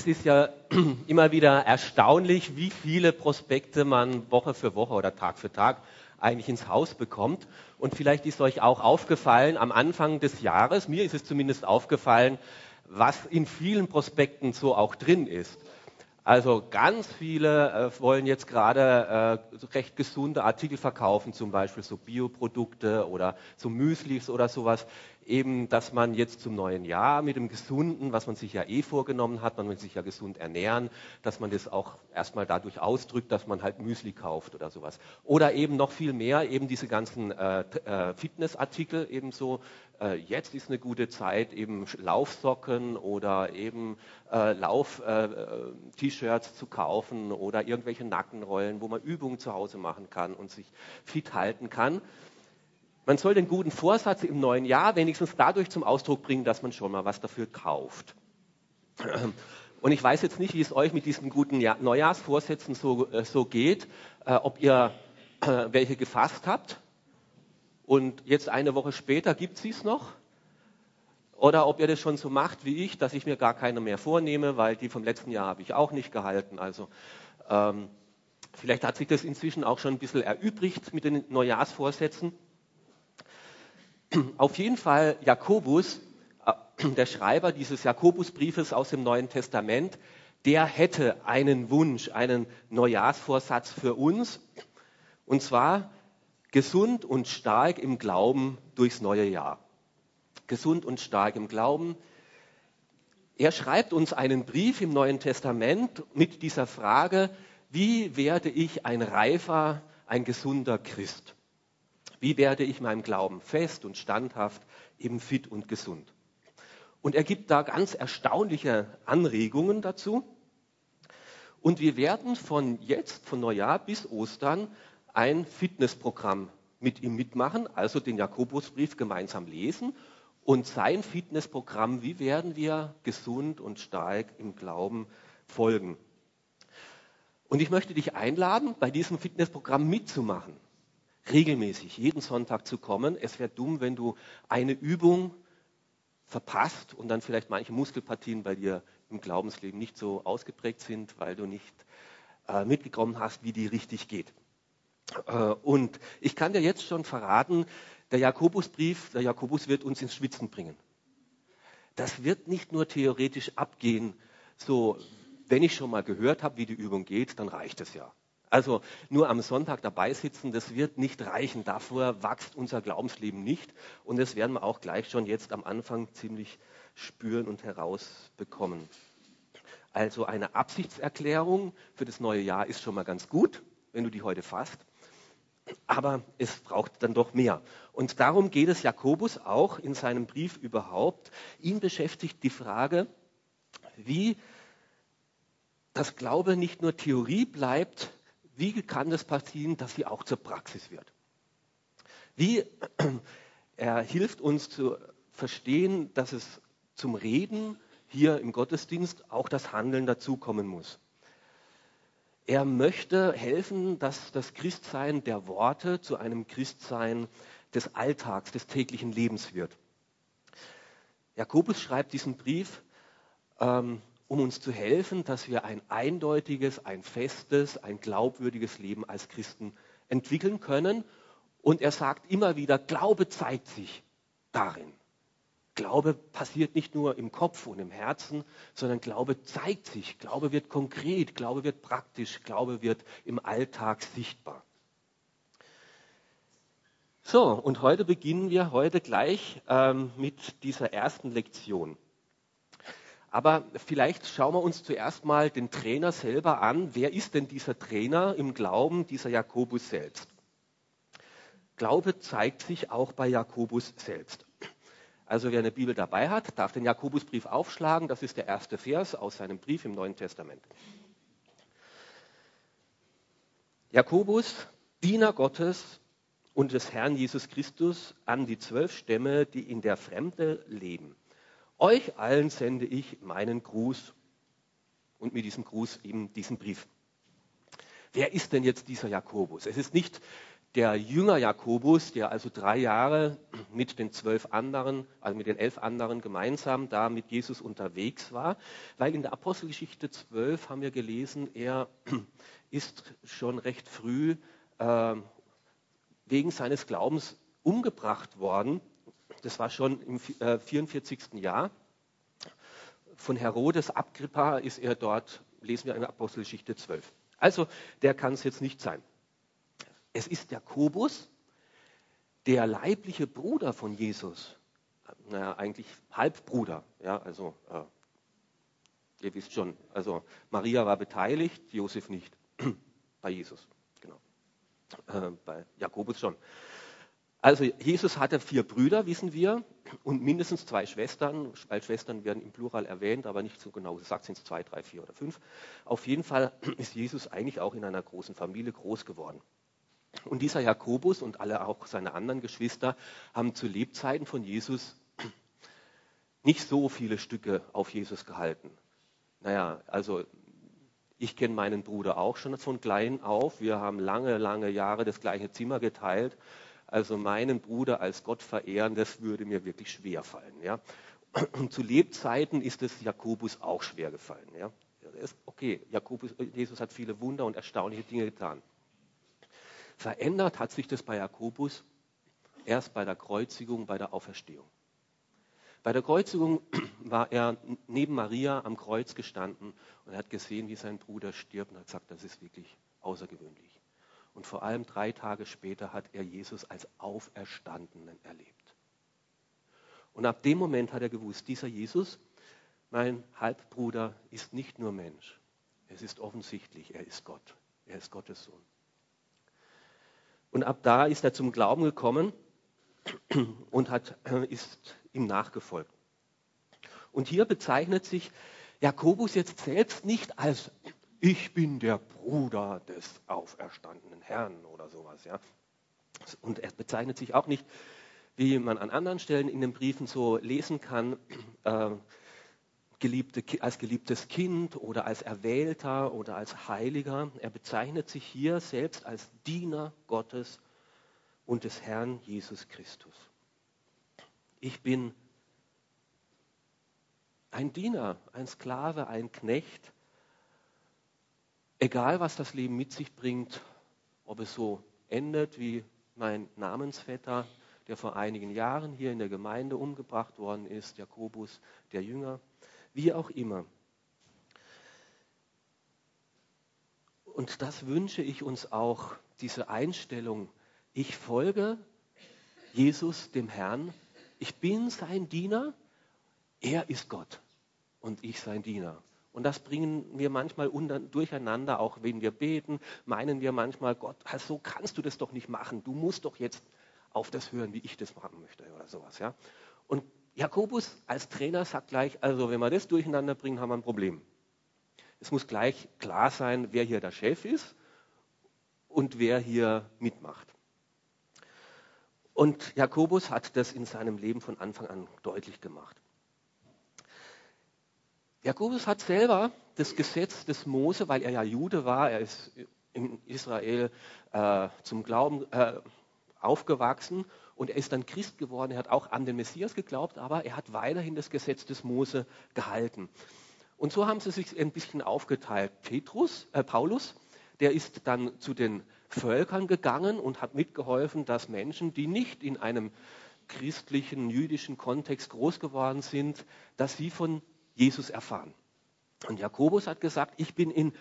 Es ist ja immer wieder erstaunlich, wie viele Prospekte man Woche für Woche oder Tag für Tag eigentlich ins Haus bekommt. Und vielleicht ist euch auch aufgefallen, am Anfang des Jahres, mir ist es zumindest aufgefallen, was in vielen Prospekten so auch drin ist. Also ganz viele äh, wollen jetzt gerade äh, recht gesunde Artikel verkaufen, zum Beispiel so Bioprodukte oder so Müslis oder sowas eben, dass man jetzt zum neuen Jahr mit dem Gesunden, was man sich ja eh vorgenommen hat, man will sich ja gesund ernähren, dass man das auch erstmal dadurch ausdrückt, dass man halt Müsli kauft oder sowas. Oder eben noch viel mehr, eben diese ganzen äh, äh, Fitnessartikel ebenso. Äh, jetzt ist eine gute Zeit, eben Laufsocken oder eben äh, Lauf-T-Shirts äh, zu kaufen oder irgendwelche Nackenrollen, wo man Übungen zu Hause machen kann und sich fit halten kann. Man soll den guten Vorsatz im neuen Jahr wenigstens dadurch zum Ausdruck bringen, dass man schon mal was dafür kauft. Und ich weiß jetzt nicht, wie es euch mit diesen guten Neujahrsvorsätzen so, äh, so geht, äh, ob ihr äh, welche gefasst habt und jetzt eine Woche später gibt es es noch. Oder ob ihr das schon so macht wie ich, dass ich mir gar keine mehr vornehme, weil die vom letzten Jahr habe ich auch nicht gehalten. Also ähm, vielleicht hat sich das inzwischen auch schon ein bisschen erübrigt mit den Neujahrsvorsätzen. Auf jeden Fall Jakobus, äh, der Schreiber dieses Jakobusbriefes aus dem Neuen Testament, der hätte einen Wunsch, einen Neujahrsvorsatz für uns. Und zwar gesund und stark im Glauben durchs neue Jahr. Gesund und stark im Glauben. Er schreibt uns einen Brief im Neuen Testament mit dieser Frage, wie werde ich ein reifer, ein gesunder Christ? Wie werde ich meinem Glauben fest und standhaft, eben fit und gesund? Und er gibt da ganz erstaunliche Anregungen dazu. Und wir werden von jetzt, von Neujahr bis Ostern, ein Fitnessprogramm mit ihm mitmachen, also den Jakobusbrief gemeinsam lesen und sein Fitnessprogramm, wie werden wir gesund und stark im Glauben folgen. Und ich möchte dich einladen, bei diesem Fitnessprogramm mitzumachen regelmäßig, jeden Sonntag zu kommen. Es wäre dumm, wenn du eine Übung verpasst und dann vielleicht manche Muskelpartien bei dir im Glaubensleben nicht so ausgeprägt sind, weil du nicht äh, mitgekommen hast, wie die richtig geht. Äh, und ich kann dir jetzt schon verraten, der Jakobusbrief, der Jakobus wird uns ins Schwitzen bringen. Das wird nicht nur theoretisch abgehen, so wenn ich schon mal gehört habe, wie die Übung geht, dann reicht es ja. Also nur am Sonntag dabei sitzen, das wird nicht reichen. Davor wächst unser Glaubensleben nicht. Und das werden wir auch gleich schon jetzt am Anfang ziemlich spüren und herausbekommen. Also eine Absichtserklärung für das neue Jahr ist schon mal ganz gut, wenn du die heute fasst. Aber es braucht dann doch mehr. Und darum geht es Jakobus auch in seinem Brief überhaupt. Ihn beschäftigt die Frage, wie das Glaube nicht nur Theorie bleibt, wie kann es passieren, dass sie auch zur Praxis wird? Wie er hilft uns zu verstehen, dass es zum Reden hier im Gottesdienst auch das Handeln dazukommen muss. Er möchte helfen, dass das Christsein der Worte zu einem Christsein des Alltags, des täglichen Lebens wird. Jakobus schreibt diesen Brief ähm, um uns zu helfen, dass wir ein eindeutiges, ein festes, ein glaubwürdiges Leben als Christen entwickeln können. Und er sagt immer wieder, Glaube zeigt sich darin. Glaube passiert nicht nur im Kopf und im Herzen, sondern Glaube zeigt sich. Glaube wird konkret, Glaube wird praktisch, Glaube wird im Alltag sichtbar. So, und heute beginnen wir heute gleich ähm, mit dieser ersten Lektion. Aber vielleicht schauen wir uns zuerst mal den Trainer selber an. Wer ist denn dieser Trainer im Glauben, dieser Jakobus selbst? Glaube zeigt sich auch bei Jakobus selbst. Also wer eine Bibel dabei hat, darf den Jakobusbrief aufschlagen. Das ist der erste Vers aus seinem Brief im Neuen Testament. Jakobus, Diener Gottes und des Herrn Jesus Christus an die zwölf Stämme, die in der Fremde leben euch allen sende ich meinen Gruß und mit diesem Gruß eben diesen Brief. Wer ist denn jetzt dieser Jakobus? Es ist nicht der Jünger Jakobus, der also drei Jahre mit den zwölf anderen, also mit den elf anderen gemeinsam da mit Jesus unterwegs war, weil in der Apostelgeschichte 12 haben wir gelesen, er ist schon recht früh äh, wegen seines Glaubens umgebracht worden. Das war schon im äh, 44. Jahr. Von Herodes Agrippa ist er dort, lesen wir in Apostelgeschichte 12. Also der kann es jetzt nicht sein. Es ist Jakobus, der leibliche Bruder von Jesus, naja, eigentlich Halbbruder, ja, also äh, ihr wisst schon, also Maria war beteiligt, Josef nicht, bei Jesus, genau, äh, bei Jakobus schon. Also Jesus hatte vier Brüder, wissen wir, und mindestens zwei Schwestern, weil Schwestern werden im Plural erwähnt, aber nicht so genau gesagt, sind es zwei, drei, vier oder fünf. Auf jeden Fall ist Jesus eigentlich auch in einer großen Familie groß geworden. Und dieser Jakobus und alle auch seine anderen Geschwister haben zu Lebzeiten von Jesus nicht so viele Stücke auf Jesus gehalten. Naja, also ich kenne meinen Bruder auch schon von klein auf. Wir haben lange, lange Jahre das gleiche Zimmer geteilt. Also meinen Bruder als Gott verehren, das würde mir wirklich schwer fallen. Ja? Und zu Lebzeiten ist es Jakobus auch schwer gefallen. Ja? Okay, Jakobus, Jesus hat viele Wunder und erstaunliche Dinge getan. Verändert hat sich das bei Jakobus erst bei der Kreuzigung, bei der Auferstehung. Bei der Kreuzigung war er neben Maria am Kreuz gestanden und er hat gesehen, wie sein Bruder stirbt und hat gesagt, das ist wirklich außergewöhnlich. Und vor allem drei Tage später hat er Jesus als Auferstandenen erlebt. Und ab dem Moment hat er gewusst, dieser Jesus, mein Halbbruder, ist nicht nur Mensch. Es ist offensichtlich, er ist Gott. Er ist Gottes Sohn. Und ab da ist er zum Glauben gekommen und hat, äh, ist ihm nachgefolgt. Und hier bezeichnet sich Jakobus jetzt selbst nicht als ich bin der Bruder des auferstandenen Herrn oder sowas. Ja. Und er bezeichnet sich auch nicht, wie man an anderen Stellen in den Briefen so lesen kann, äh, geliebte, als geliebtes Kind oder als Erwählter oder als Heiliger. Er bezeichnet sich hier selbst als Diener Gottes und des Herrn Jesus Christus. Ich bin ein Diener, ein Sklave, ein Knecht, egal was das Leben mit sich bringt, ob es so endet wie mein Namensvetter, der vor einigen Jahren hier in der Gemeinde umgebracht worden ist, Jakobus, der Jünger, wie auch immer. Und das wünsche ich uns auch, diese Einstellung. Ich folge Jesus, dem Herrn. Ich bin sein Diener. Er ist Gott und ich sein Diener. Und das bringen wir manchmal durcheinander, auch wenn wir beten, meinen wir manchmal, Gott, so kannst du das doch nicht machen. Du musst doch jetzt auf das hören, wie ich das machen möchte oder sowas. Ja? Und Jakobus als Trainer sagt gleich, also wenn wir das durcheinander bringen, haben wir ein Problem. Es muss gleich klar sein, wer hier der Chef ist und wer hier mitmacht. Und Jakobus hat das in seinem Leben von Anfang an deutlich gemacht. Jakobus hat selber das Gesetz des Mose, weil er ja Jude war, er ist in Israel äh, zum Glauben äh, aufgewachsen und er ist dann Christ geworden. Er hat auch an den Messias geglaubt, aber er hat weiterhin das Gesetz des Mose gehalten. Und so haben sie sich ein bisschen aufgeteilt. Petrus, äh, Paulus, der ist dann zu den Völkern gegangen und hat mitgeholfen, dass Menschen, die nicht in einem christlichen, jüdischen Kontext groß geworden sind, dass sie von Jesus erfahren. Und Jakobus hat gesagt, ich bin in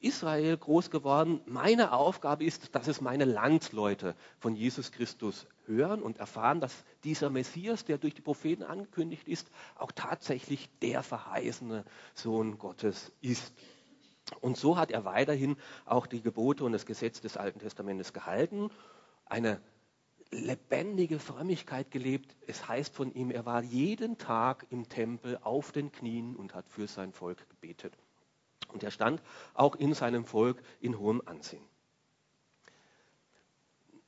Israel groß geworden. Meine Aufgabe ist, dass es meine Landsleute von Jesus Christus hören und erfahren, dass dieser Messias, der durch die Propheten angekündigt ist, auch tatsächlich der verheißene Sohn Gottes ist. Und so hat er weiterhin auch die Gebote und das Gesetz des Alten Testamentes gehalten, eine lebendige Frömmigkeit gelebt. Es heißt von ihm, er war jeden Tag im Tempel auf den Knien und hat für sein Volk gebetet. Und er stand auch in seinem Volk in hohem Ansehen.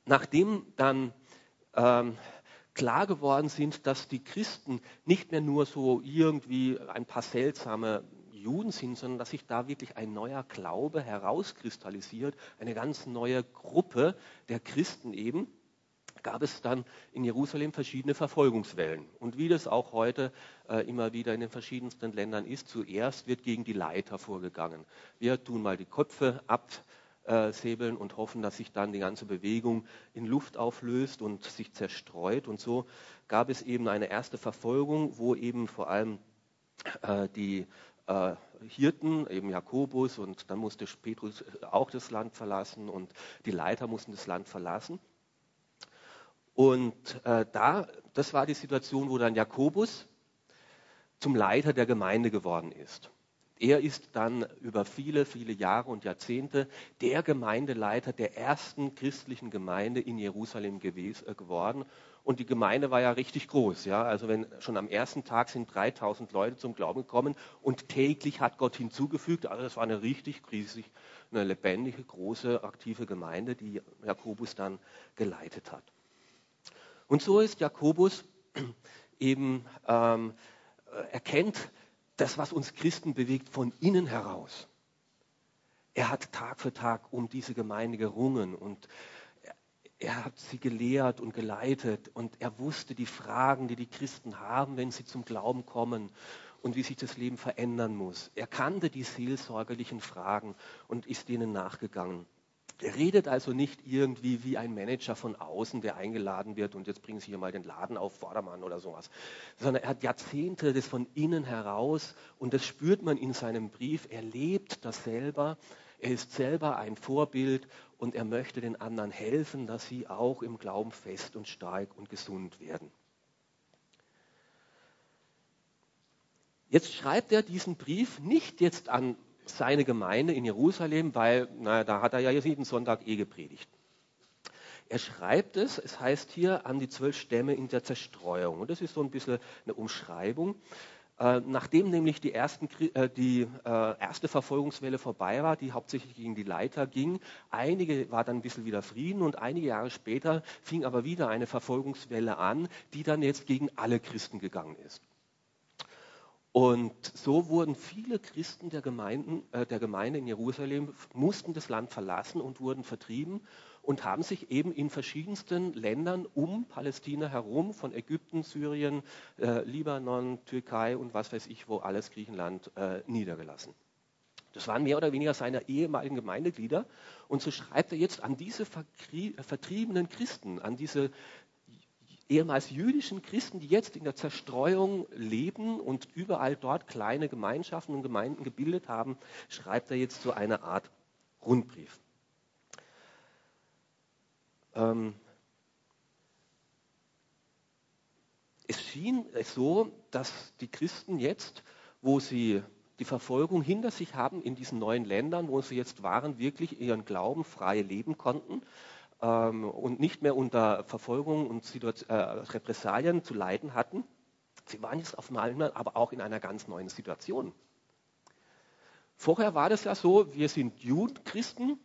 Nachdem dann ähm, klar geworden sind, dass die Christen nicht mehr nur so irgendwie ein paar seltsame Juden sind, sondern dass sich da wirklich ein neuer Glaube herauskristallisiert, eine ganz neue Gruppe der Christen eben, gab es dann in Jerusalem verschiedene Verfolgungswellen. Und wie das auch heute äh, immer wieder in den verschiedensten Ländern ist, zuerst wird gegen die Leiter vorgegangen. Wir tun mal die Köpfe absäbeln und hoffen, dass sich dann die ganze Bewegung in Luft auflöst und sich zerstreut. Und so gab es eben eine erste Verfolgung, wo eben vor allem äh, die äh, Hirten, eben Jakobus, und dann musste Petrus auch das Land verlassen und die Leiter mussten das Land verlassen. Und äh, da, das war die Situation, wo dann Jakobus zum Leiter der Gemeinde geworden ist. Er ist dann über viele, viele Jahre und Jahrzehnte der Gemeindeleiter der ersten christlichen Gemeinde in Jerusalem gewesen, äh, geworden. Und die Gemeinde war ja richtig groß. Ja? Also wenn schon am ersten Tag sind 3000 Leute zum Glauben gekommen und täglich hat Gott hinzugefügt. Also das war eine richtig riesig, eine lebendige, große, aktive Gemeinde, die Jakobus dann geleitet hat. Und so ist Jakobus eben ähm, erkennt das, was uns Christen bewegt, von innen heraus. Er hat Tag für Tag um diese Gemeinde gerungen und er hat sie gelehrt und geleitet und er wusste die Fragen, die die Christen haben, wenn sie zum Glauben kommen und wie sich das Leben verändern muss. Er kannte die seelsorgerlichen Fragen und ist ihnen nachgegangen. Er redet also nicht irgendwie wie ein Manager von außen, der eingeladen wird und jetzt bringen Sie hier mal den Laden auf Vordermann oder sowas, sondern er hat Jahrzehnte das von innen heraus und das spürt man in seinem Brief. Er lebt das selber, er ist selber ein Vorbild und er möchte den anderen helfen, dass sie auch im Glauben fest und stark und gesund werden. Jetzt schreibt er diesen Brief nicht jetzt an seine Gemeinde in Jerusalem, weil naja, da hat er ja jeden Sonntag eh gepredigt. Er schreibt es, es heißt hier an die zwölf Stämme in der Zerstreuung. Und das ist so ein bisschen eine Umschreibung. Äh, nachdem nämlich die, ersten, äh, die äh, erste Verfolgungswelle vorbei war, die hauptsächlich gegen die Leiter ging, einige war dann ein bisschen wieder Frieden und einige Jahre später fing aber wieder eine Verfolgungswelle an, die dann jetzt gegen alle Christen gegangen ist. Und so wurden viele Christen der, Gemeinden, äh, der Gemeinde in Jerusalem, mussten das Land verlassen und wurden vertrieben und haben sich eben in verschiedensten Ländern um Palästina herum, von Ägypten, Syrien, äh, Libanon, Türkei und was weiß ich wo, alles Griechenland äh, niedergelassen. Das waren mehr oder weniger seine ehemaligen Gemeindeglieder. Und so schreibt er jetzt an diese vertriebenen Christen, an diese ehemals jüdischen Christen, die jetzt in der Zerstreuung leben und überall dort kleine Gemeinschaften und Gemeinden gebildet haben, schreibt er jetzt so eine Art Rundbrief. Ähm es schien so, dass die Christen jetzt, wo sie die Verfolgung hinter sich haben in diesen neuen Ländern, wo sie jetzt waren, wirklich ihren Glauben frei leben konnten und nicht mehr unter Verfolgung und Situation, äh, Repressalien zu leiden hatten. Sie waren jetzt auf einmal aber auch in einer ganz neuen Situation. Vorher war das ja so, wir sind Juden, Christen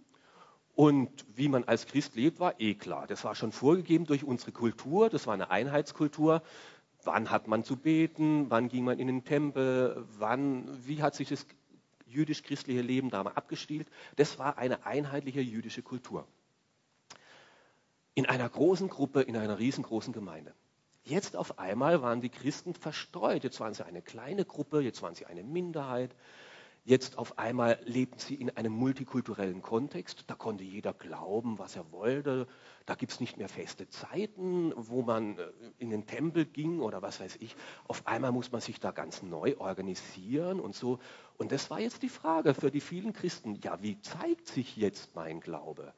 und wie man als Christ lebt, war eh klar. Das war schon vorgegeben durch unsere Kultur, das war eine Einheitskultur. Wann hat man zu beten, wann ging man in den Tempel, wann, wie hat sich das jüdisch-christliche Leben damals abgestielt. Das war eine einheitliche jüdische Kultur in einer großen Gruppe, in einer riesengroßen Gemeinde. Jetzt auf einmal waren die Christen verstreut. Jetzt waren sie eine kleine Gruppe, jetzt waren sie eine Minderheit. Jetzt auf einmal lebten sie in einem multikulturellen Kontext. Da konnte jeder glauben, was er wollte. Da gibt es nicht mehr feste Zeiten, wo man äh, in den Tempel ging oder was weiß ich. Auf einmal muss man sich da ganz neu organisieren und so. Und das war jetzt die Frage für die vielen Christen. Ja, wie zeigt sich jetzt mein Glaube?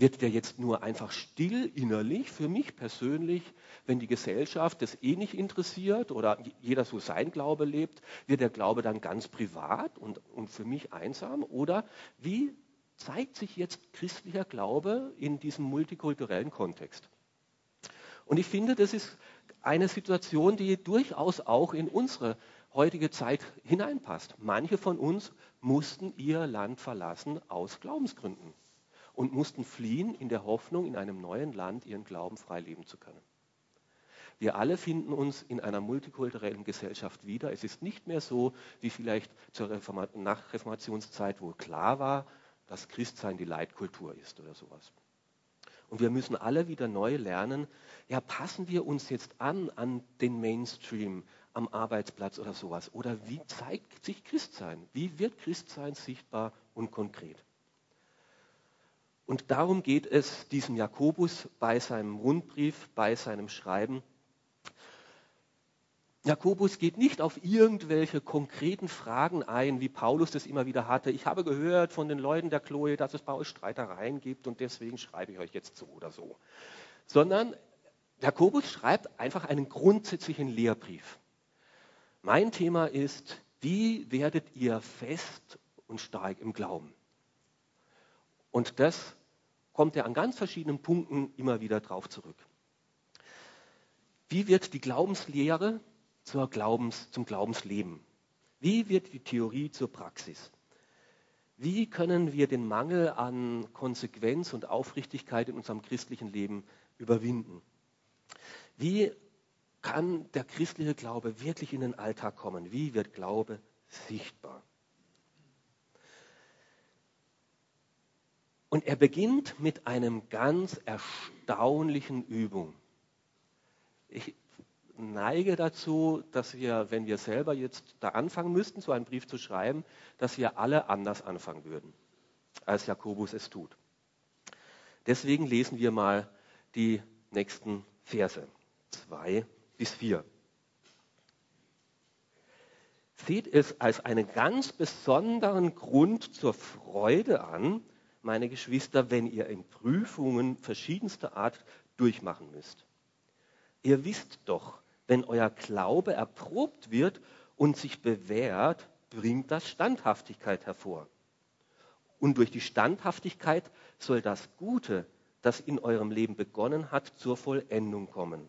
Wird der jetzt nur einfach still innerlich für mich persönlich, wenn die Gesellschaft das eh nicht interessiert oder jeder so sein Glaube lebt, wird der Glaube dann ganz privat und, und für mich einsam? Oder wie zeigt sich jetzt christlicher Glaube in diesem multikulturellen Kontext? Und ich finde, das ist eine Situation, die durchaus auch in unsere heutige Zeit hineinpasst. Manche von uns mussten ihr Land verlassen aus Glaubensgründen und mussten fliehen in der Hoffnung, in einem neuen Land ihren Glauben frei leben zu können. Wir alle finden uns in einer multikulturellen Gesellschaft wieder. Es ist nicht mehr so wie vielleicht zur Reforma Nachreformationszeit, wo klar war, dass Christsein die Leitkultur ist oder sowas. Und wir müssen alle wieder neu lernen, ja, passen wir uns jetzt an an den Mainstream am Arbeitsplatz oder sowas? Oder wie zeigt sich Christsein? Wie wird Christsein sichtbar und konkret? Und darum geht es diesem Jakobus bei seinem Rundbrief, bei seinem Schreiben. Jakobus geht nicht auf irgendwelche konkreten Fragen ein, wie Paulus das immer wieder hatte. Ich habe gehört von den Leuten der Chloe, dass es bei euch Streitereien gibt und deswegen schreibe ich euch jetzt so oder so. Sondern Jakobus schreibt einfach einen grundsätzlichen Lehrbrief. Mein Thema ist, wie werdet ihr fest und stark im Glauben? Und das kommt er an ganz verschiedenen Punkten immer wieder drauf zurück. Wie wird die Glaubenslehre Glaubens, zum Glaubensleben? Wie wird die Theorie zur Praxis? Wie können wir den Mangel an Konsequenz und Aufrichtigkeit in unserem christlichen Leben überwinden? Wie kann der christliche Glaube wirklich in den Alltag kommen? Wie wird Glaube sichtbar? Und er beginnt mit einem ganz erstaunlichen Übung. Ich neige dazu, dass wir, wenn wir selber jetzt da anfangen müssten, so einen Brief zu schreiben, dass wir alle anders anfangen würden, als Jakobus es tut. Deswegen lesen wir mal die nächsten Verse, zwei bis vier. Seht es als einen ganz besonderen Grund zur Freude an, meine Geschwister, wenn ihr in Prüfungen verschiedenster Art durchmachen müsst. Ihr wisst doch, wenn euer Glaube erprobt wird und sich bewährt, bringt das Standhaftigkeit hervor. Und durch die Standhaftigkeit soll das Gute, das in eurem Leben begonnen hat, zur Vollendung kommen.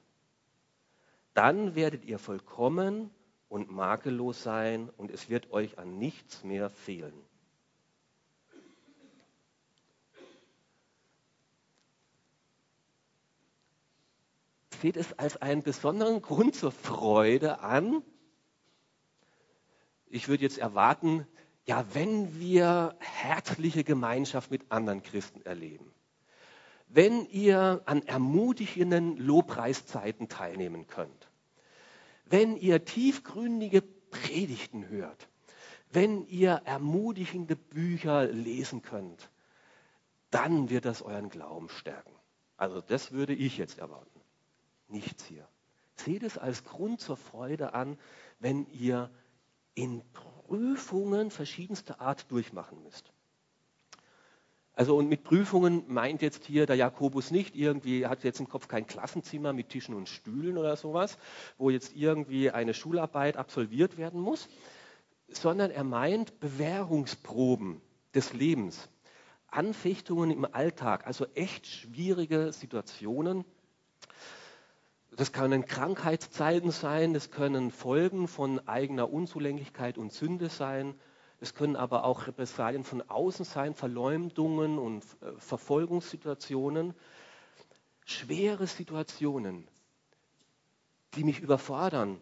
Dann werdet ihr vollkommen und makellos sein und es wird euch an nichts mehr fehlen. Seht es als einen besonderen Grund zur Freude an. Ich würde jetzt erwarten, ja, wenn wir herzliche Gemeinschaft mit anderen Christen erleben, wenn ihr an ermutigenden Lobpreiszeiten teilnehmen könnt, wenn ihr tiefgründige Predigten hört, wenn ihr ermutigende Bücher lesen könnt, dann wird das euren Glauben stärken. Also das würde ich jetzt erwarten. Nichts hier. Seht es als Grund zur Freude an, wenn ihr in Prüfungen verschiedenster Art durchmachen müsst. Also und mit Prüfungen meint jetzt hier der Jakobus nicht irgendwie, hat jetzt im Kopf kein Klassenzimmer mit Tischen und Stühlen oder sowas, wo jetzt irgendwie eine Schularbeit absolviert werden muss, sondern er meint Bewährungsproben des Lebens, Anfechtungen im Alltag, also echt schwierige Situationen. Das können Krankheitszeiten sein, das können Folgen von eigener Unzulänglichkeit und Sünde sein, es können aber auch Repressalien von außen sein, Verleumdungen und äh, Verfolgungssituationen. Schwere Situationen, die mich überfordern.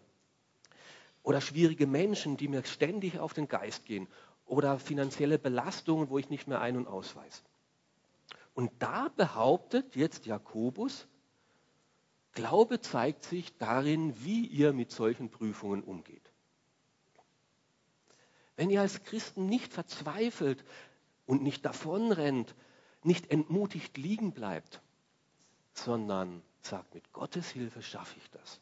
Oder schwierige Menschen, die mir ständig auf den Geist gehen. Oder finanzielle Belastungen, wo ich nicht mehr ein- und ausweise. Und da behauptet jetzt Jakobus, Glaube zeigt sich darin, wie ihr mit solchen Prüfungen umgeht. Wenn ihr als Christen nicht verzweifelt und nicht davonrennt, nicht entmutigt liegen bleibt, sondern sagt, mit Gottes Hilfe schaffe ich das.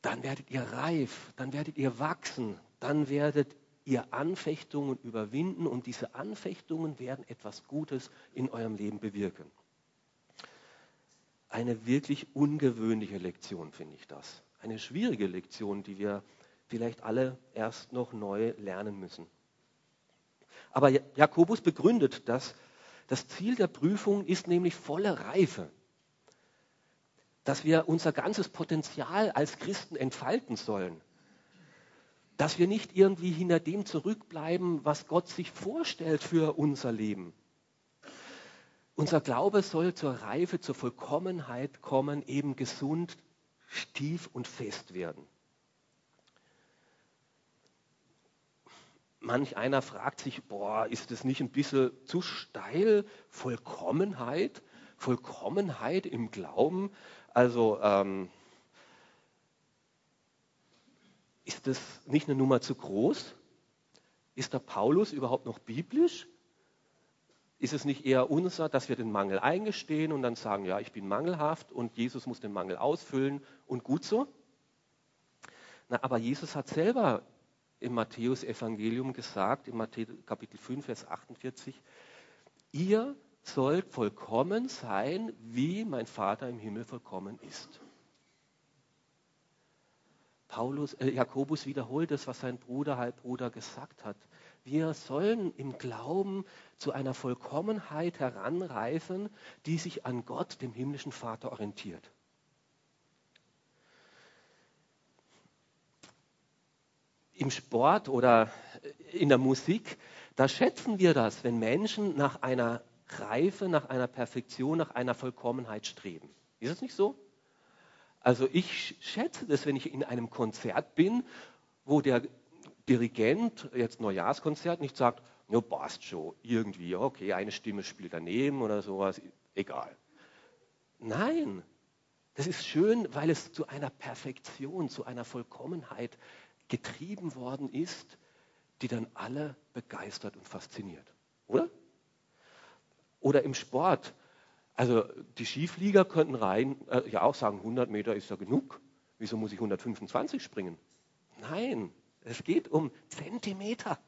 Dann werdet ihr reif, dann werdet ihr wachsen, dann werdet ihr Anfechtungen überwinden und diese Anfechtungen werden etwas Gutes in eurem Leben bewirken. Eine wirklich ungewöhnliche Lektion finde ich das. Eine schwierige Lektion, die wir vielleicht alle erst noch neu lernen müssen. Aber Jakobus begründet das. Das Ziel der Prüfung ist nämlich volle Reife. Dass wir unser ganzes Potenzial als Christen entfalten sollen. Dass wir nicht irgendwie hinter dem zurückbleiben, was Gott sich vorstellt für unser Leben. Unser Glaube soll zur Reife, zur Vollkommenheit kommen, eben gesund, tief und fest werden. Manch einer fragt sich, boah, ist das nicht ein bisschen zu steil? Vollkommenheit? Vollkommenheit im Glauben? Also ähm, ist das nicht eine Nummer zu groß? Ist der Paulus überhaupt noch biblisch? Ist es nicht eher unser, dass wir den Mangel eingestehen und dann sagen, ja, ich bin mangelhaft und Jesus muss den Mangel ausfüllen und gut so? Na, aber Jesus hat selber im Matthäus-Evangelium gesagt, im Matthäus Kapitel 5, Vers 48, ihr sollt vollkommen sein, wie mein Vater im Himmel vollkommen ist. Paulus, äh, Jakobus wiederholt das, was sein Bruder, Halbbruder gesagt hat. Wir sollen im Glauben zu einer Vollkommenheit heranreifen, die sich an Gott, dem himmlischen Vater, orientiert. Im Sport oder in der Musik, da schätzen wir das, wenn Menschen nach einer Reife, nach einer Perfektion, nach einer Vollkommenheit streben. Ist es nicht so? Also ich schätze das, wenn ich in einem Konzert bin, wo der Dirigent, jetzt Neujahrskonzert, nicht sagt, ja, passt schon, irgendwie, okay, eine Stimme spielt daneben oder sowas, egal. Nein, das ist schön, weil es zu einer Perfektion, zu einer Vollkommenheit getrieben worden ist, die dann alle begeistert und fasziniert. Oder? Oder im Sport. Also die Skiflieger könnten rein, äh, ja auch sagen, 100 Meter ist ja genug. Wieso muss ich 125 springen? Nein, es geht um Zentimeter,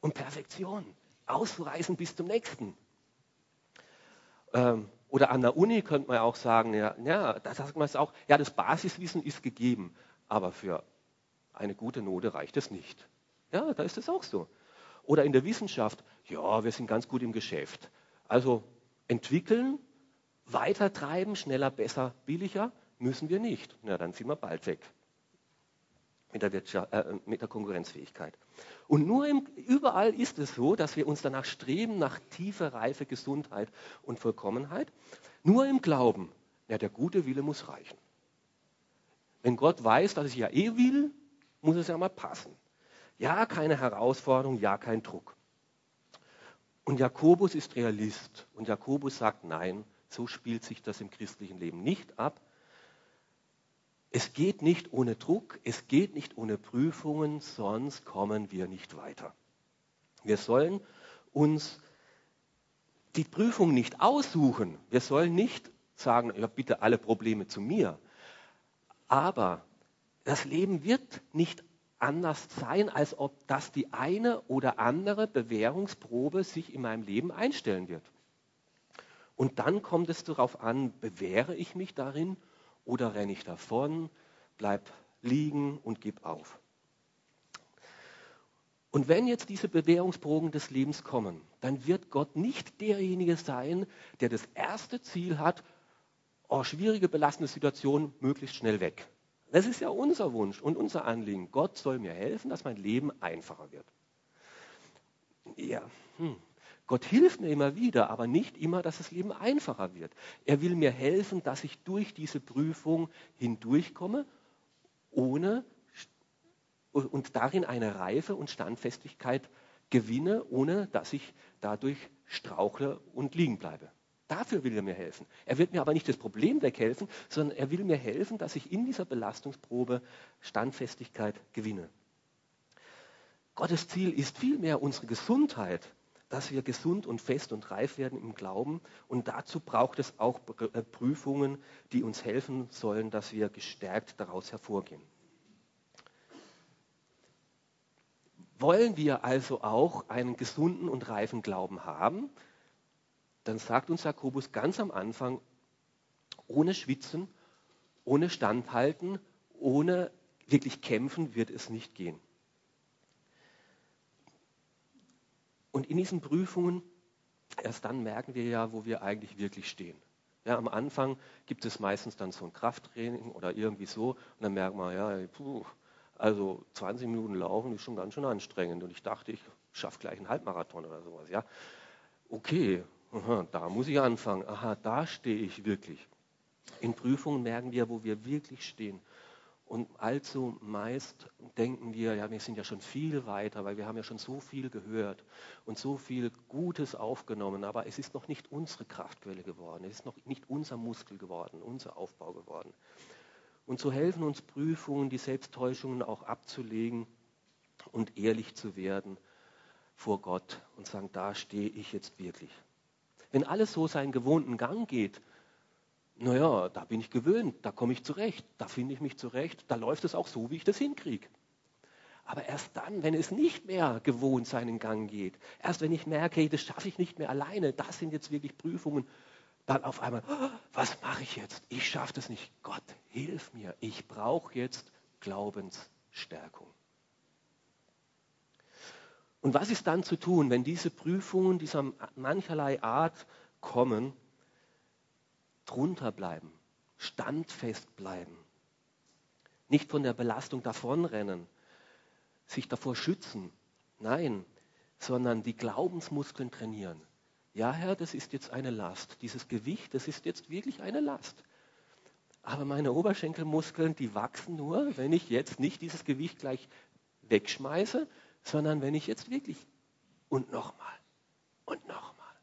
um Perfektion. Ausreißen bis zum nächsten. Ähm, oder an der Uni könnte man auch sagen, ja, ja, da sagt man es auch, ja, das Basiswissen ist gegeben, aber für eine gute Note reicht es nicht. Ja, da ist es auch so. Oder in der Wissenschaft, ja, wir sind ganz gut im Geschäft. Also entwickeln, weitertreiben, schneller, besser, billiger müssen wir nicht. Na, dann sind wir bald weg mit der, äh, mit der Konkurrenzfähigkeit. Und nur im, überall ist es so, dass wir uns danach streben, nach tiefer Reife, Gesundheit und Vollkommenheit. Nur im Glauben, ja, der gute Wille muss reichen. Wenn Gott weiß, dass ich ja eh will, muss es ja mal passen. Ja, keine Herausforderung, ja, kein Druck. Und Jakobus ist Realist und Jakobus sagt, nein, so spielt sich das im christlichen Leben nicht ab, es geht nicht ohne Druck, es geht nicht ohne Prüfungen, sonst kommen wir nicht weiter. Wir sollen uns die Prüfung nicht aussuchen. Wir sollen nicht sagen, ja bitte alle Probleme zu mir. Aber das Leben wird nicht anders sein, als ob das die eine oder andere Bewährungsprobe sich in meinem Leben einstellen wird. Und dann kommt es darauf an, bewähre ich mich darin oder renne ich davon, bleib liegen und gib auf. Und wenn jetzt diese Bewährungsproben des Lebens kommen, dann wird Gott nicht derjenige sein, der das erste Ziel hat, oh, schwierige, belastende Situation möglichst schnell weg. Das ist ja unser Wunsch und unser Anliegen. Gott soll mir helfen, dass mein Leben einfacher wird. Ja, hm. Gott hilft mir immer wieder, aber nicht immer, dass das Leben einfacher wird. Er will mir helfen, dass ich durch diese Prüfung hindurchkomme, ohne und darin eine Reife und Standfestigkeit gewinne, ohne dass ich dadurch strauchle und liegen bleibe. Dafür will er mir helfen. Er wird mir aber nicht das Problem weghelfen, sondern er will mir helfen, dass ich in dieser Belastungsprobe Standfestigkeit gewinne. Gottes Ziel ist vielmehr unsere Gesundheit dass wir gesund und fest und reif werden im Glauben. Und dazu braucht es auch äh, Prüfungen, die uns helfen sollen, dass wir gestärkt daraus hervorgehen. Wollen wir also auch einen gesunden und reifen Glauben haben, dann sagt uns Jakobus ganz am Anfang, ohne Schwitzen, ohne Standhalten, ohne wirklich kämpfen wird es nicht gehen. Und in diesen Prüfungen, erst dann merken wir ja, wo wir eigentlich wirklich stehen. Ja, am Anfang gibt es meistens dann so ein Krafttraining oder irgendwie so und dann merkt man, ja, puh, also 20 Minuten laufen ist schon ganz schön anstrengend und ich dachte, ich schaffe gleich einen Halbmarathon oder sowas. Ja, okay, aha, da muss ich anfangen, aha, da stehe ich wirklich. In Prüfungen merken wir, wo wir wirklich stehen. Und allzu meist denken wir, ja, wir sind ja schon viel weiter, weil wir haben ja schon so viel gehört und so viel Gutes aufgenommen, aber es ist noch nicht unsere Kraftquelle geworden, es ist noch nicht unser Muskel geworden, unser Aufbau geworden. Und so helfen uns Prüfungen, die Selbsttäuschungen auch abzulegen und ehrlich zu werden vor Gott und sagen, da stehe ich jetzt wirklich. Wenn alles so seinen gewohnten Gang geht, naja, da bin ich gewöhnt, da komme ich zurecht, da finde ich mich zurecht, da läuft es auch so, wie ich das hinkriege. Aber erst dann, wenn es nicht mehr gewohnt seinen Gang geht, erst wenn ich merke, hey, das schaffe ich nicht mehr alleine, das sind jetzt wirklich Prüfungen, dann auf einmal, oh, was mache ich jetzt? Ich schaffe das nicht. Gott, hilf mir. Ich brauche jetzt Glaubensstärkung. Und was ist dann zu tun, wenn diese Prüfungen dieser mancherlei Art kommen? Drunter bleiben, standfest bleiben, nicht von der Belastung davonrennen, sich davor schützen, nein, sondern die Glaubensmuskeln trainieren. Ja, Herr, das ist jetzt eine Last. Dieses Gewicht, das ist jetzt wirklich eine Last. Aber meine Oberschenkelmuskeln, die wachsen nur, wenn ich jetzt nicht dieses Gewicht gleich wegschmeiße, sondern wenn ich jetzt wirklich und nochmal und nochmal.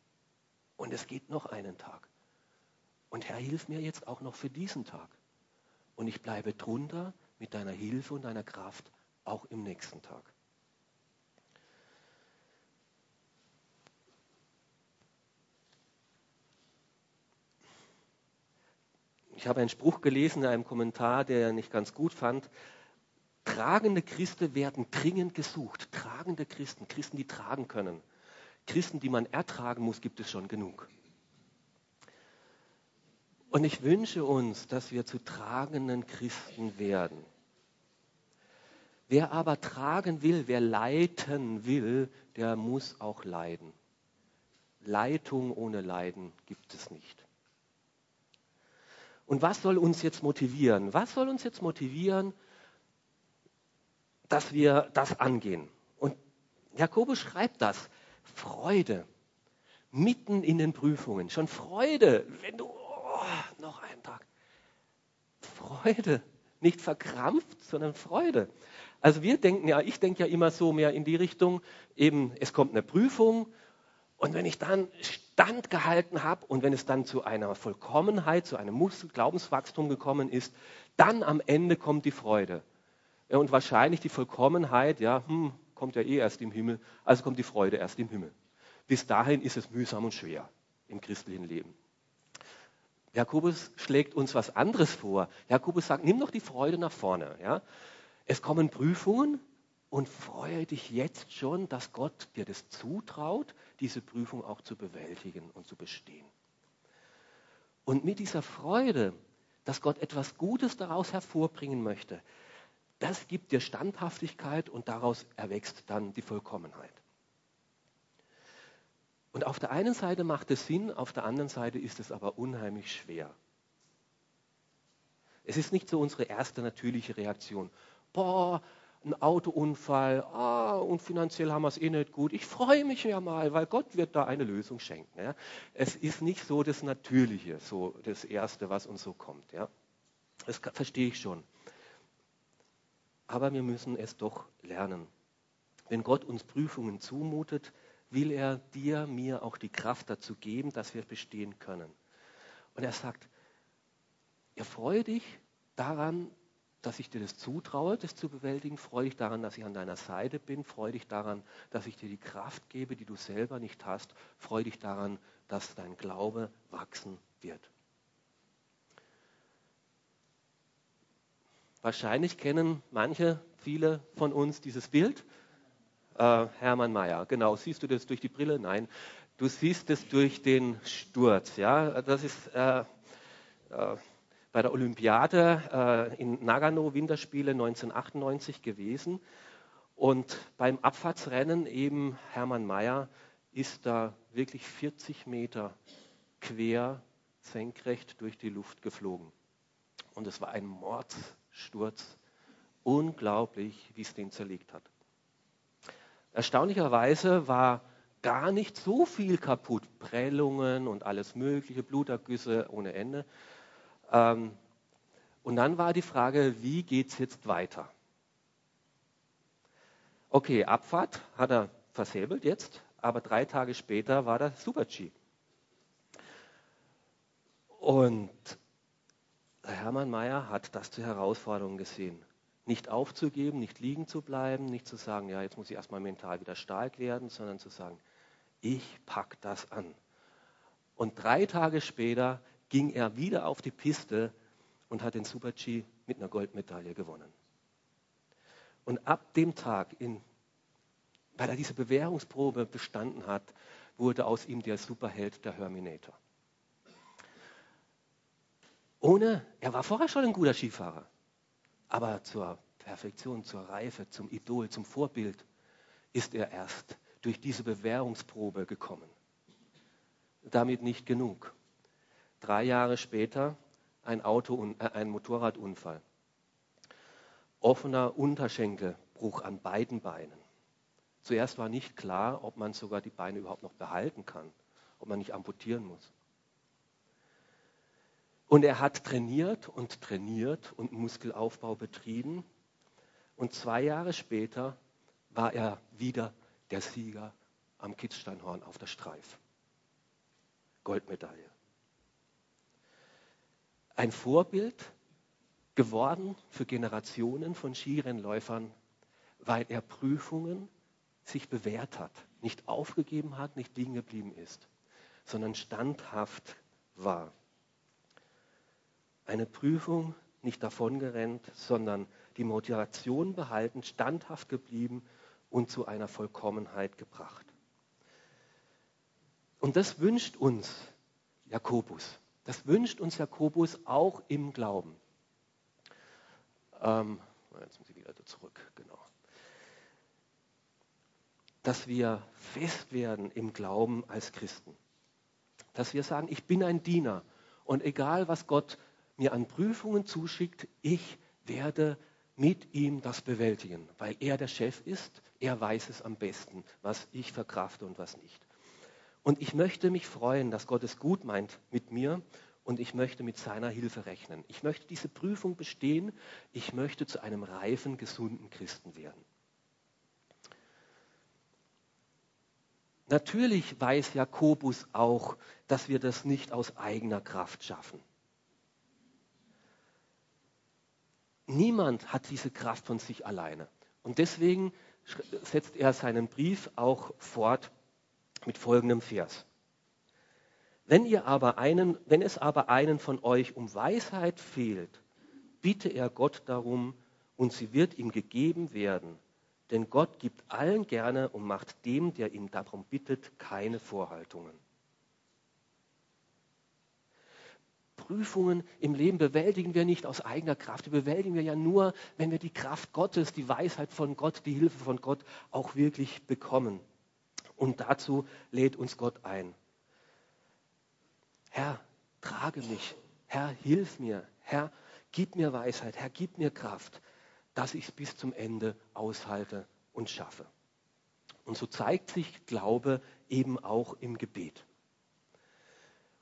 Und es geht noch einen Tag. Und Herr, hilf mir jetzt auch noch für diesen Tag. Und ich bleibe drunter mit deiner Hilfe und deiner Kraft auch im nächsten Tag. Ich habe einen Spruch gelesen in einem Kommentar, der nicht ganz gut fand. Tragende Christen werden dringend gesucht. Tragende Christen, Christen, die tragen können. Christen, die man ertragen muss, gibt es schon genug. Und ich wünsche uns, dass wir zu tragenden Christen werden. Wer aber tragen will, wer leiten will, der muss auch leiden. Leitung ohne Leiden gibt es nicht. Und was soll uns jetzt motivieren? Was soll uns jetzt motivieren, dass wir das angehen? Und Jakobus schreibt das. Freude. Mitten in den Prüfungen. Schon Freude, wenn du oh, noch ein Tag. Freude, nicht verkrampft, sondern Freude. Also wir denken ja, ich denke ja immer so mehr in die Richtung, eben es kommt eine Prüfung und wenn ich dann Stand gehalten habe und wenn es dann zu einer Vollkommenheit, zu einem Muskel Glaubenswachstum gekommen ist, dann am Ende kommt die Freude. Und wahrscheinlich die Vollkommenheit, ja, hm, kommt ja eh erst im Himmel, also kommt die Freude erst im Himmel. Bis dahin ist es mühsam und schwer im christlichen Leben. Jakobus schlägt uns was anderes vor. Jakobus sagt, nimm doch die Freude nach vorne. Ja? Es kommen Prüfungen und freue dich jetzt schon, dass Gott dir das zutraut, diese Prüfung auch zu bewältigen und zu bestehen. Und mit dieser Freude, dass Gott etwas Gutes daraus hervorbringen möchte, das gibt dir Standhaftigkeit und daraus erwächst dann die Vollkommenheit. Und auf der einen Seite macht es Sinn, auf der anderen Seite ist es aber unheimlich schwer. Es ist nicht so unsere erste natürliche Reaktion. Boah, ein Autounfall, ah, und finanziell haben wir es eh nicht gut. Ich freue mich ja mal, weil Gott wird da eine Lösung schenken. Ja. Es ist nicht so das Natürliche, so das Erste, was uns so kommt. Ja. Das verstehe ich schon. Aber wir müssen es doch lernen. Wenn Gott uns Prüfungen zumutet, will er dir, mir auch die Kraft dazu geben, dass wir bestehen können. Und er sagt, ja, freue dich daran, dass ich dir das zutraue, das zu bewältigen. Freue dich daran, dass ich an deiner Seite bin. Freue dich daran, dass ich dir die Kraft gebe, die du selber nicht hast. Freue dich daran, dass dein Glaube wachsen wird. Wahrscheinlich kennen manche, viele von uns dieses Bild. Äh, Hermann Mayer, genau. Siehst du das durch die Brille? Nein. Du siehst es durch den Sturz. Ja, das ist äh, äh, bei der Olympiade äh, in Nagano Winterspiele 1998 gewesen. Und beim Abfahrtsrennen eben Hermann Mayer ist da wirklich 40 Meter quer senkrecht durch die Luft geflogen. Und es war ein Mordsturz. Unglaublich, wie es den zerlegt hat. Erstaunlicherweise war gar nicht so viel kaputt. Prellungen und alles Mögliche, Blutergüsse ohne Ende. Ähm, und dann war die Frage, wie geht es jetzt weiter? Okay, Abfahrt hat er versäbelt jetzt, aber drei Tage später war der Super-G. Und Hermann Mayer hat das zur Herausforderung gesehen. Nicht aufzugeben, nicht liegen zu bleiben, nicht zu sagen, ja, jetzt muss ich erstmal mental wieder stark werden, sondern zu sagen, ich pack das an. Und drei Tage später ging er wieder auf die Piste und hat den Super-G mit einer Goldmedaille gewonnen. Und ab dem Tag, in, weil er diese Bewährungsprobe bestanden hat, wurde aus ihm der Superheld, der Herminator. Ohne, er war vorher schon ein guter Skifahrer, aber zur Perfektion, zur Reife, zum Idol, zum Vorbild ist er erst durch diese Bewährungsprobe gekommen. Damit nicht genug. Drei Jahre später ein, Auto, äh, ein Motorradunfall. Offener Unterschenkelbruch an beiden Beinen. Zuerst war nicht klar, ob man sogar die Beine überhaupt noch behalten kann, ob man nicht amputieren muss. Und er hat trainiert und trainiert und Muskelaufbau betrieben. Und zwei Jahre später war er wieder der Sieger am Kitzsteinhorn auf der Streif. Goldmedaille. Ein Vorbild geworden für Generationen von Skirennläufern, weil er Prüfungen sich bewährt hat, nicht aufgegeben hat, nicht liegen geblieben ist, sondern standhaft war. Eine Prüfung nicht davongerannt, sondern die Motivation behalten, standhaft geblieben und zu einer Vollkommenheit gebracht. Und das wünscht uns Jakobus. Das wünscht uns Jakobus auch im Glauben. Ähm, jetzt muss ich wieder zurück, genau. Dass wir fest werden im Glauben als Christen. Dass wir sagen, ich bin ein Diener und egal was Gott mir an Prüfungen zuschickt, ich werde mit ihm das bewältigen, weil er der Chef ist, er weiß es am besten, was ich verkrafte und was nicht. Und ich möchte mich freuen, dass Gott es gut meint mit mir und ich möchte mit seiner Hilfe rechnen. Ich möchte diese Prüfung bestehen, ich möchte zu einem reifen, gesunden Christen werden. Natürlich weiß Jakobus auch, dass wir das nicht aus eigener Kraft schaffen. Niemand hat diese Kraft von sich alleine. Und deswegen setzt er seinen Brief auch fort mit folgendem Vers. Wenn, ihr aber einen, wenn es aber einen von euch um Weisheit fehlt, bitte er Gott darum und sie wird ihm gegeben werden. Denn Gott gibt allen gerne und macht dem, der ihn darum bittet, keine Vorhaltungen. Prüfungen im Leben bewältigen wir nicht aus eigener Kraft. Die bewältigen wir ja nur, wenn wir die Kraft Gottes, die Weisheit von Gott, die Hilfe von Gott auch wirklich bekommen. Und dazu lädt uns Gott ein. Herr, trage mich. Herr, hilf mir. Herr, gib mir Weisheit. Herr, gib mir Kraft, dass ich es bis zum Ende aushalte und schaffe. Und so zeigt sich Glaube eben auch im Gebet.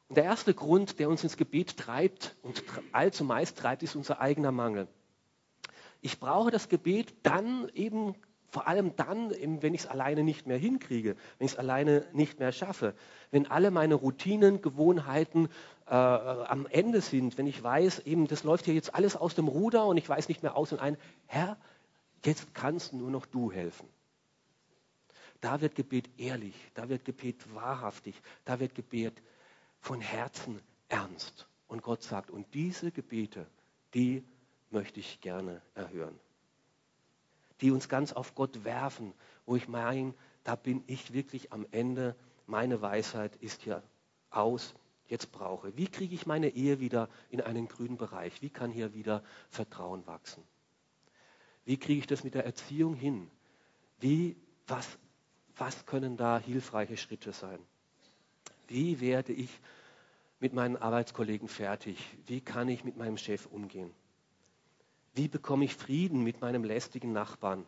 Und der erste Grund, der uns ins Gebet treibt und allzu meist treibt, ist unser eigener Mangel. Ich brauche das Gebet dann eben, vor allem dann, wenn ich es alleine nicht mehr hinkriege, wenn ich es alleine nicht mehr schaffe, wenn alle meine Routinen, Gewohnheiten äh, am Ende sind, wenn ich weiß, eben, das läuft hier jetzt alles aus dem Ruder und ich weiß nicht mehr aus und ein, Herr, jetzt kannst nur noch du helfen. Da wird Gebet ehrlich, da wird Gebet wahrhaftig, da wird Gebet von Herzen ernst. Und Gott sagt, und diese Gebete, die möchte ich gerne erhören. Die uns ganz auf Gott werfen, wo ich meine, da bin ich wirklich am Ende, meine Weisheit ist hier aus, jetzt brauche. Wie kriege ich meine Ehe wieder in einen grünen Bereich? Wie kann hier wieder Vertrauen wachsen? Wie kriege ich das mit der Erziehung hin? Wie, was, was können da hilfreiche Schritte sein? Wie werde ich mit meinen Arbeitskollegen fertig? Wie kann ich mit meinem Chef umgehen? Wie bekomme ich Frieden mit meinem lästigen Nachbarn?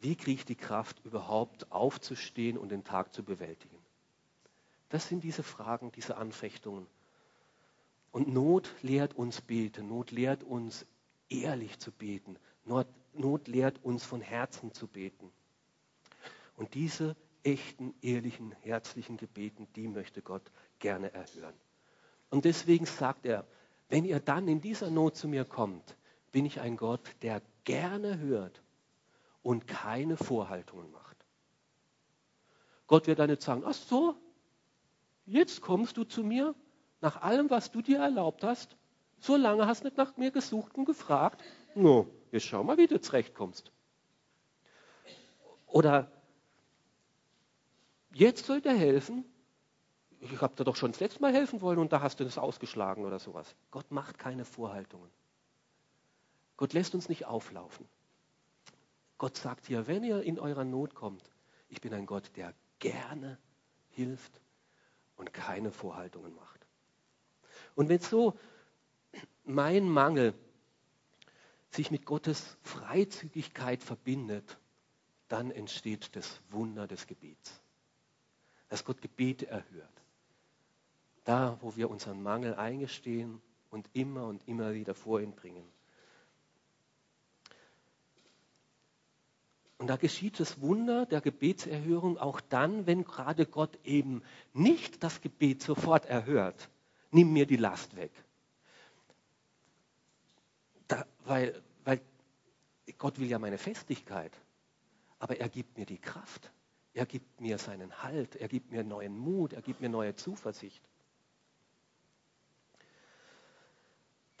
wie kriege ich die Kraft, überhaupt aufzustehen und den Tag zu bewältigen? Das sind diese Fragen, diese Anfechtungen. Und Not lehrt uns beten, Not lehrt uns ehrlich zu beten, Not, Not lehrt uns von Herzen zu beten. Und diese echten, ehrlichen, herzlichen Gebeten, die möchte Gott gerne erhören. Und deswegen sagt er, wenn ihr dann in dieser Not zu mir kommt, bin ich ein Gott, der gerne hört und keine Vorhaltungen macht. Gott wird dann nicht sagen, ach so, jetzt kommst du zu mir, nach allem, was du dir erlaubt hast, so lange hast du nicht nach mir gesucht und gefragt, no, jetzt schau mal, wie du zurechtkommst. Oder jetzt soll dir helfen, ich habe dir doch schon das letzte Mal helfen wollen und da hast du das ausgeschlagen oder sowas. Gott macht keine Vorhaltungen. Gott lässt uns nicht auflaufen. Gott sagt hier, wenn ihr in eurer Not kommt, ich bin ein Gott, der gerne hilft und keine Vorhaltungen macht. Und wenn so mein Mangel sich mit Gottes Freizügigkeit verbindet, dann entsteht das Wunder des Gebets. Dass Gott Gebete erhört. Da, wo wir unseren Mangel eingestehen und immer und immer wieder vor ihn bringen. Und da geschieht das Wunder der Gebetserhörung auch dann, wenn gerade Gott eben nicht das Gebet sofort erhört. Nimm mir die Last weg. Da, weil, weil Gott will ja meine Festigkeit, aber er gibt mir die Kraft. Er gibt mir seinen Halt, er gibt mir neuen Mut, er gibt mir neue Zuversicht.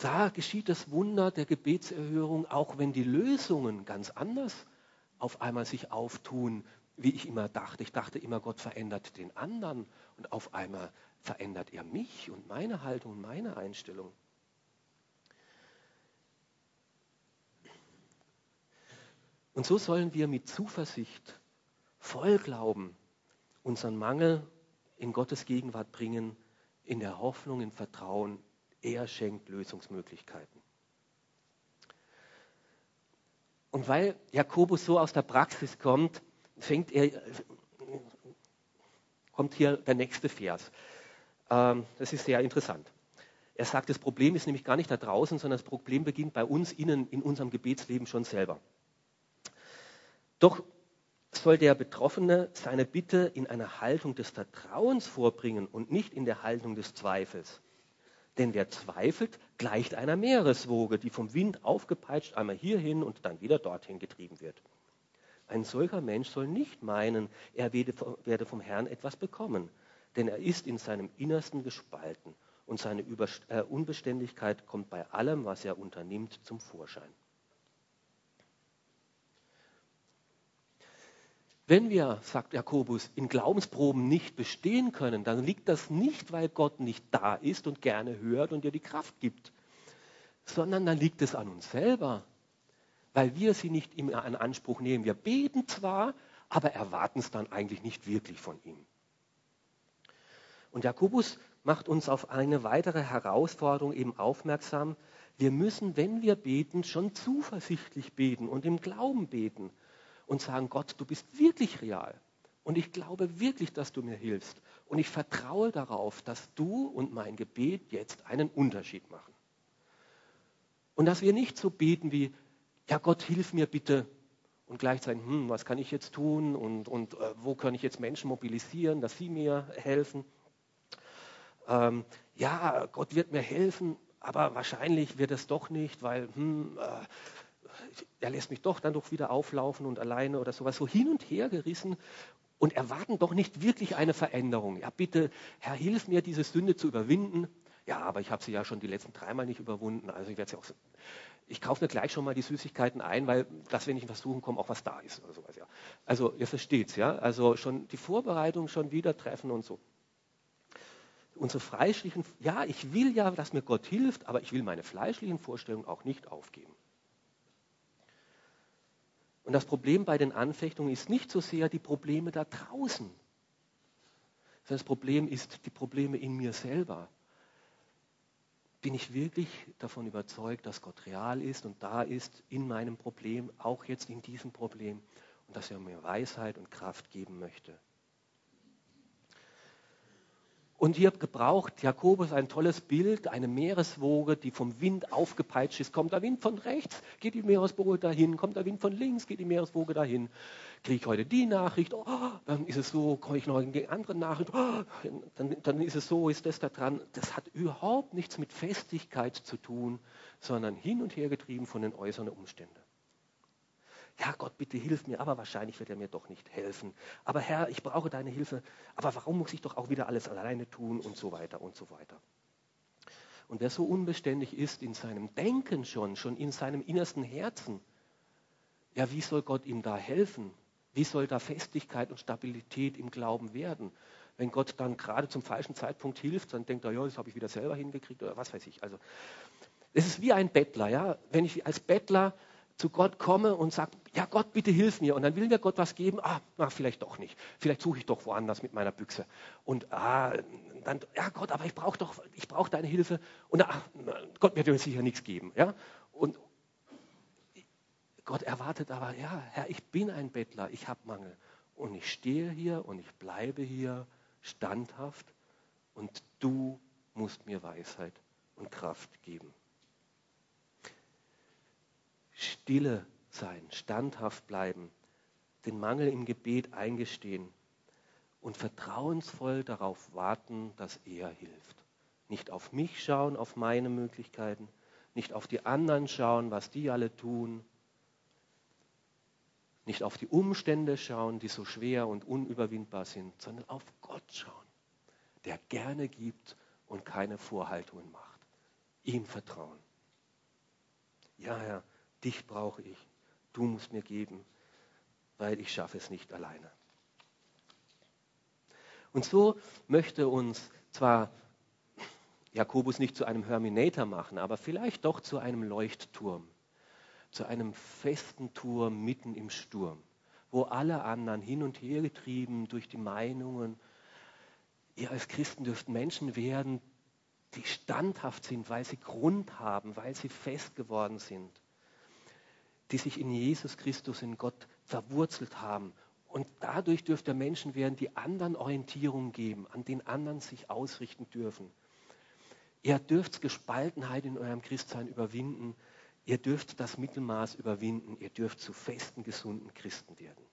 Da geschieht das Wunder der Gebetserhörung, auch wenn die Lösungen ganz anders auf einmal sich auftun, wie ich immer dachte. Ich dachte immer, Gott verändert den anderen und auf einmal verändert er mich und meine Haltung und meine Einstellung. Und so sollen wir mit Zuversicht, voll Glauben, unseren Mangel in Gottes Gegenwart bringen, in der Hoffnung, im Vertrauen, er schenkt Lösungsmöglichkeiten. Und weil Jakobus so aus der Praxis kommt, fängt er, kommt hier der nächste Vers. Ähm, das ist sehr interessant. Er sagt, das Problem ist nämlich gar nicht da draußen, sondern das Problem beginnt bei uns innen in unserem Gebetsleben schon selber. Doch soll der Betroffene seine Bitte in einer Haltung des Vertrauens vorbringen und nicht in der Haltung des Zweifels. Denn wer zweifelt, gleicht einer Meereswoge, die vom Wind aufgepeitscht einmal hierhin und dann wieder dorthin getrieben wird. Ein solcher Mensch soll nicht meinen, er werde vom Herrn etwas bekommen, denn er ist in seinem Innersten gespalten und seine äh, Unbeständigkeit kommt bei allem, was er unternimmt, zum Vorschein. Wenn wir, sagt Jakobus, in Glaubensproben nicht bestehen können, dann liegt das nicht, weil Gott nicht da ist und gerne hört und dir die Kraft gibt, sondern dann liegt es an uns selber, weil wir sie nicht immer in Anspruch nehmen. Wir beten zwar, aber erwarten es dann eigentlich nicht wirklich von ihm. Und Jakobus macht uns auf eine weitere Herausforderung eben aufmerksam. Wir müssen, wenn wir beten, schon zuversichtlich beten und im Glauben beten und sagen, Gott, du bist wirklich real. Und ich glaube wirklich, dass du mir hilfst. Und ich vertraue darauf, dass du und mein Gebet jetzt einen Unterschied machen. Und dass wir nicht so beten wie, ja Gott, hilf mir bitte. Und gleichzeitig, hm, was kann ich jetzt tun und, und äh, wo kann ich jetzt Menschen mobilisieren, dass sie mir helfen. Ähm, ja, Gott wird mir helfen, aber wahrscheinlich wird es doch nicht, weil hm, äh, er lässt mich doch dann doch wieder auflaufen und alleine oder sowas, so hin und her gerissen und erwarten doch nicht wirklich eine Veränderung. Ja, bitte, Herr, hilf mir, diese Sünde zu überwinden. Ja, aber ich habe sie ja schon die letzten dreimal nicht überwunden, also ich werde sie auch. Ich kaufe mir gleich schon mal die Süßigkeiten ein, weil das, wenn ich in Versuchen komme, auch was da ist oder sowas. Ja. Also ihr versteht's, ja. Also schon die Vorbereitung schon wieder treffen und so. Unsere fleischlichen, ja, ich will ja, dass mir Gott hilft, aber ich will meine fleischlichen Vorstellungen auch nicht aufgeben. Und das Problem bei den Anfechtungen ist nicht so sehr die Probleme da draußen, sondern das Problem ist die Probleme in mir selber. Bin ich wirklich davon überzeugt, dass Gott real ist und da ist in meinem Problem, auch jetzt in diesem Problem? und dass er mir Weisheit und Kraft geben möchte. Und hier gebraucht Jakobus ein tolles Bild, eine Meereswoge, die vom Wind aufgepeitscht ist. Kommt der Wind von rechts, geht die Meereswoge dahin. Kommt der Wind von links, geht die Meereswoge dahin. Kriege ich heute die Nachricht, oh, dann ist es so, komme ich noch in die andere Nachricht, oh, dann, dann ist es so, ist das da dran. Das hat überhaupt nichts mit Festigkeit zu tun, sondern hin und her getrieben von den äußeren Umständen ja Gott, bitte hilf mir, aber wahrscheinlich wird er mir doch nicht helfen. Aber Herr, ich brauche deine Hilfe, aber warum muss ich doch auch wieder alles alleine tun und so weiter und so weiter. Und wer so unbeständig ist in seinem Denken schon, schon in seinem innersten Herzen, ja, wie soll Gott ihm da helfen? Wie soll da Festigkeit und Stabilität im Glauben werden? Wenn Gott dann gerade zum falschen Zeitpunkt hilft, dann denkt er, ja, das habe ich wieder selber hingekriegt oder was weiß ich. Also, es ist wie ein Bettler, ja. Wenn ich als Bettler zu Gott komme und sage, ja Gott, bitte hilf mir. Und dann will mir Gott was geben, ah, na, vielleicht doch nicht. Vielleicht suche ich doch woanders mit meiner Büchse. Und ah, dann, ja Gott, aber ich brauche doch, ich brauche deine Hilfe. Und ah, Gott wird mir sicher nichts geben. Ja? Und Gott erwartet aber, ja, Herr, ich bin ein Bettler, ich habe Mangel. Und ich stehe hier und ich bleibe hier standhaft und du musst mir Weisheit und Kraft geben stille sein, standhaft bleiben, den Mangel im Gebet eingestehen und vertrauensvoll darauf warten, dass er hilft. Nicht auf mich schauen, auf meine Möglichkeiten, nicht auf die anderen schauen, was die alle tun, nicht auf die Umstände schauen, die so schwer und unüberwindbar sind, sondern auf Gott schauen, der gerne gibt und keine Vorhaltungen macht. Ihm vertrauen. Ja, Herr, Dich brauche ich. Du musst mir geben, weil ich schaffe es nicht alleine. Und so möchte uns zwar Jakobus nicht zu einem Herminator machen, aber vielleicht doch zu einem Leuchtturm, zu einem festen Turm mitten im Sturm, wo alle anderen hin und her getrieben durch die Meinungen, ihr als Christen dürft Menschen werden, die standhaft sind, weil sie Grund haben, weil sie fest geworden sind die sich in Jesus Christus, in Gott verwurzelt haben. Und dadurch dürft ihr Menschen werden, die anderen Orientierung geben, an den anderen sich ausrichten dürfen. Ihr dürft Gespaltenheit in eurem Christsein überwinden. Ihr dürft das Mittelmaß überwinden. Ihr dürft zu festen, gesunden Christen werden.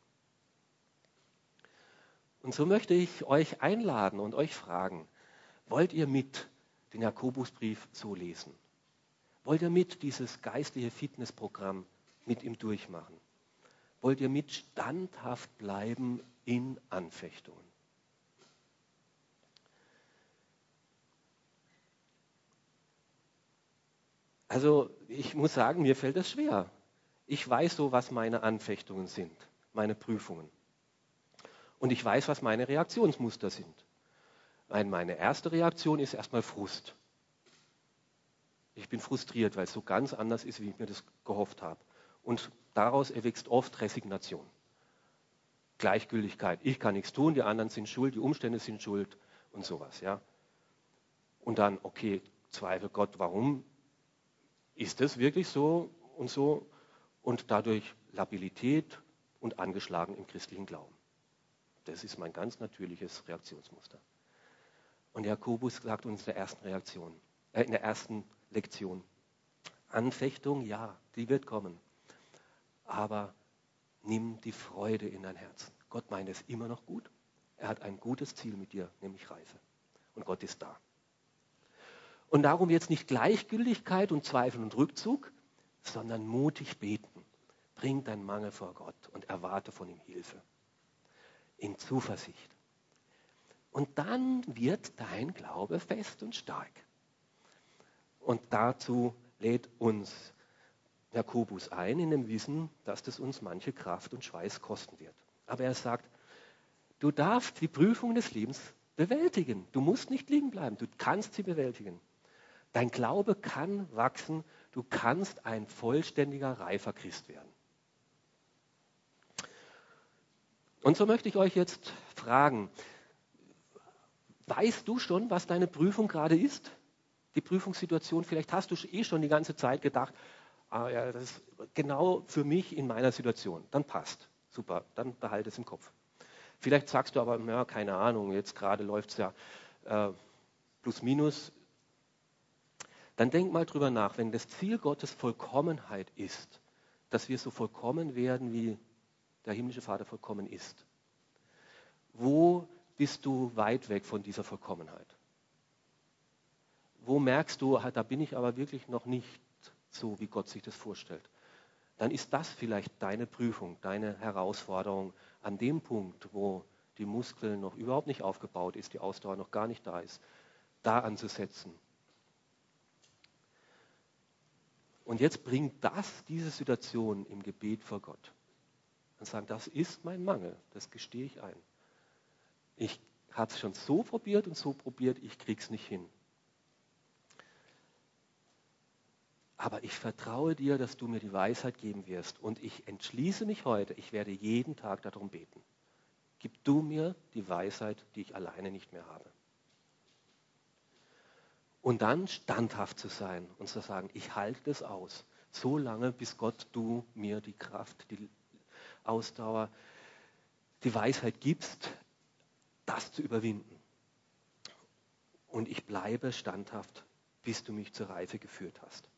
Und so möchte ich euch einladen und euch fragen, wollt ihr mit den Jakobusbrief so lesen? Wollt ihr mit dieses geistliche Fitnessprogramm mit ihm durchmachen? Wollt ihr mit standhaft bleiben in Anfechtungen? Also ich muss sagen, mir fällt das schwer. Ich weiß so, was meine Anfechtungen sind, meine Prüfungen. Und ich weiß, was meine Reaktionsmuster sind. Meine erste Reaktion ist erstmal Frust. Ich bin frustriert, weil es so ganz anders ist, wie ich mir das gehofft habe. Und daraus erwächst oft Resignation. Gleichgültigkeit. Ich kann nichts tun, die anderen sind schuld, die Umstände sind schuld und sowas. Ja. Und dann, okay, Zweifel Gott, warum ist das wirklich so und so? Und dadurch Labilität und angeschlagen im christlichen Glauben. Das ist mein ganz natürliches Reaktionsmuster. Und Jakobus sagt uns in der ersten Reaktion, äh, in der ersten Lektion, Anfechtung, ja, die wird kommen aber nimm die Freude in dein Herz. Gott meint es immer noch gut. Er hat ein gutes Ziel mit dir, nämlich Reife. Und Gott ist da. Und darum jetzt nicht Gleichgültigkeit und Zweifel und Rückzug, sondern mutig beten. Bring deinen Mangel vor Gott und erwarte von ihm Hilfe. In Zuversicht. Und dann wird dein Glaube fest und stark. Und dazu lädt uns Jakobus ein, in dem Wissen, dass das uns manche Kraft und Schweiß kosten wird. Aber er sagt, du darfst die Prüfung des Lebens bewältigen. Du musst nicht liegen bleiben, du kannst sie bewältigen. Dein Glaube kann wachsen, du kannst ein vollständiger, reifer Christ werden. Und so möchte ich euch jetzt fragen, weißt du schon, was deine Prüfung gerade ist? Die Prüfungssituation, vielleicht hast du eh schon die ganze Zeit gedacht, ah ja, das ist genau für mich in meiner Situation, dann passt. Super, dann behalte es im Kopf. Vielleicht sagst du aber, ja, keine Ahnung, jetzt gerade läuft es ja äh, plus minus. Dann denk mal drüber nach, wenn das Ziel Gottes Vollkommenheit ist, dass wir so vollkommen werden, wie der himmlische Vater vollkommen ist. Wo bist du weit weg von dieser Vollkommenheit? Wo merkst du, ah, da bin ich aber wirklich noch nicht so, wie Gott sich das vorstellt? Dann ist das vielleicht deine Prüfung, deine Herausforderung an dem Punkt, wo die Muskeln noch überhaupt nicht aufgebaut ist, die Ausdauer noch gar nicht da ist, da anzusetzen. Und jetzt bringt das, diese Situation im Gebet vor Gott. Und sagen, das ist mein Mangel, das gestehe ich ein. Ich habe es schon so probiert und so probiert, ich krieg's nicht hin. Aber ich vertraue dir, dass du mir die Weisheit geben wirst. Und ich entschließe mich heute, ich werde jeden Tag darum beten. Gib du mir die Weisheit, die ich alleine nicht mehr habe. Und dann standhaft zu sein und zu sagen, ich halte es aus, so lange, bis Gott du mir die Kraft, die Ausdauer, die Weisheit gibst, das zu überwinden. Und ich bleibe standhaft, bis du mich zur Reife geführt hast.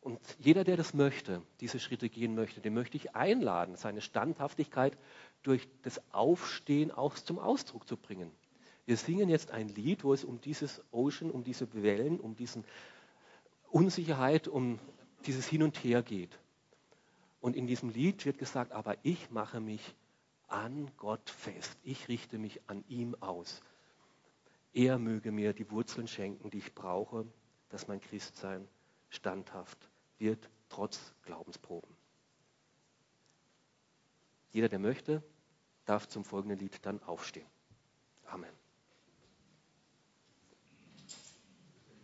Und jeder, der das möchte, diese Schritte gehen möchte, den möchte ich einladen, seine Standhaftigkeit durch das Aufstehen auch zum Ausdruck zu bringen. Wir singen jetzt ein Lied, wo es um dieses Ocean, um diese Wellen, um diese Unsicherheit, um dieses Hin und Her geht. Und in diesem Lied wird gesagt, aber ich mache mich an Gott fest. Ich richte mich an ihm aus. Er möge mir die Wurzeln schenken, die ich brauche, dass mein Christsein standhaft wird, trotz Glaubensproben. Jeder, der möchte, darf zum folgenden Lied dann aufstehen. Amen.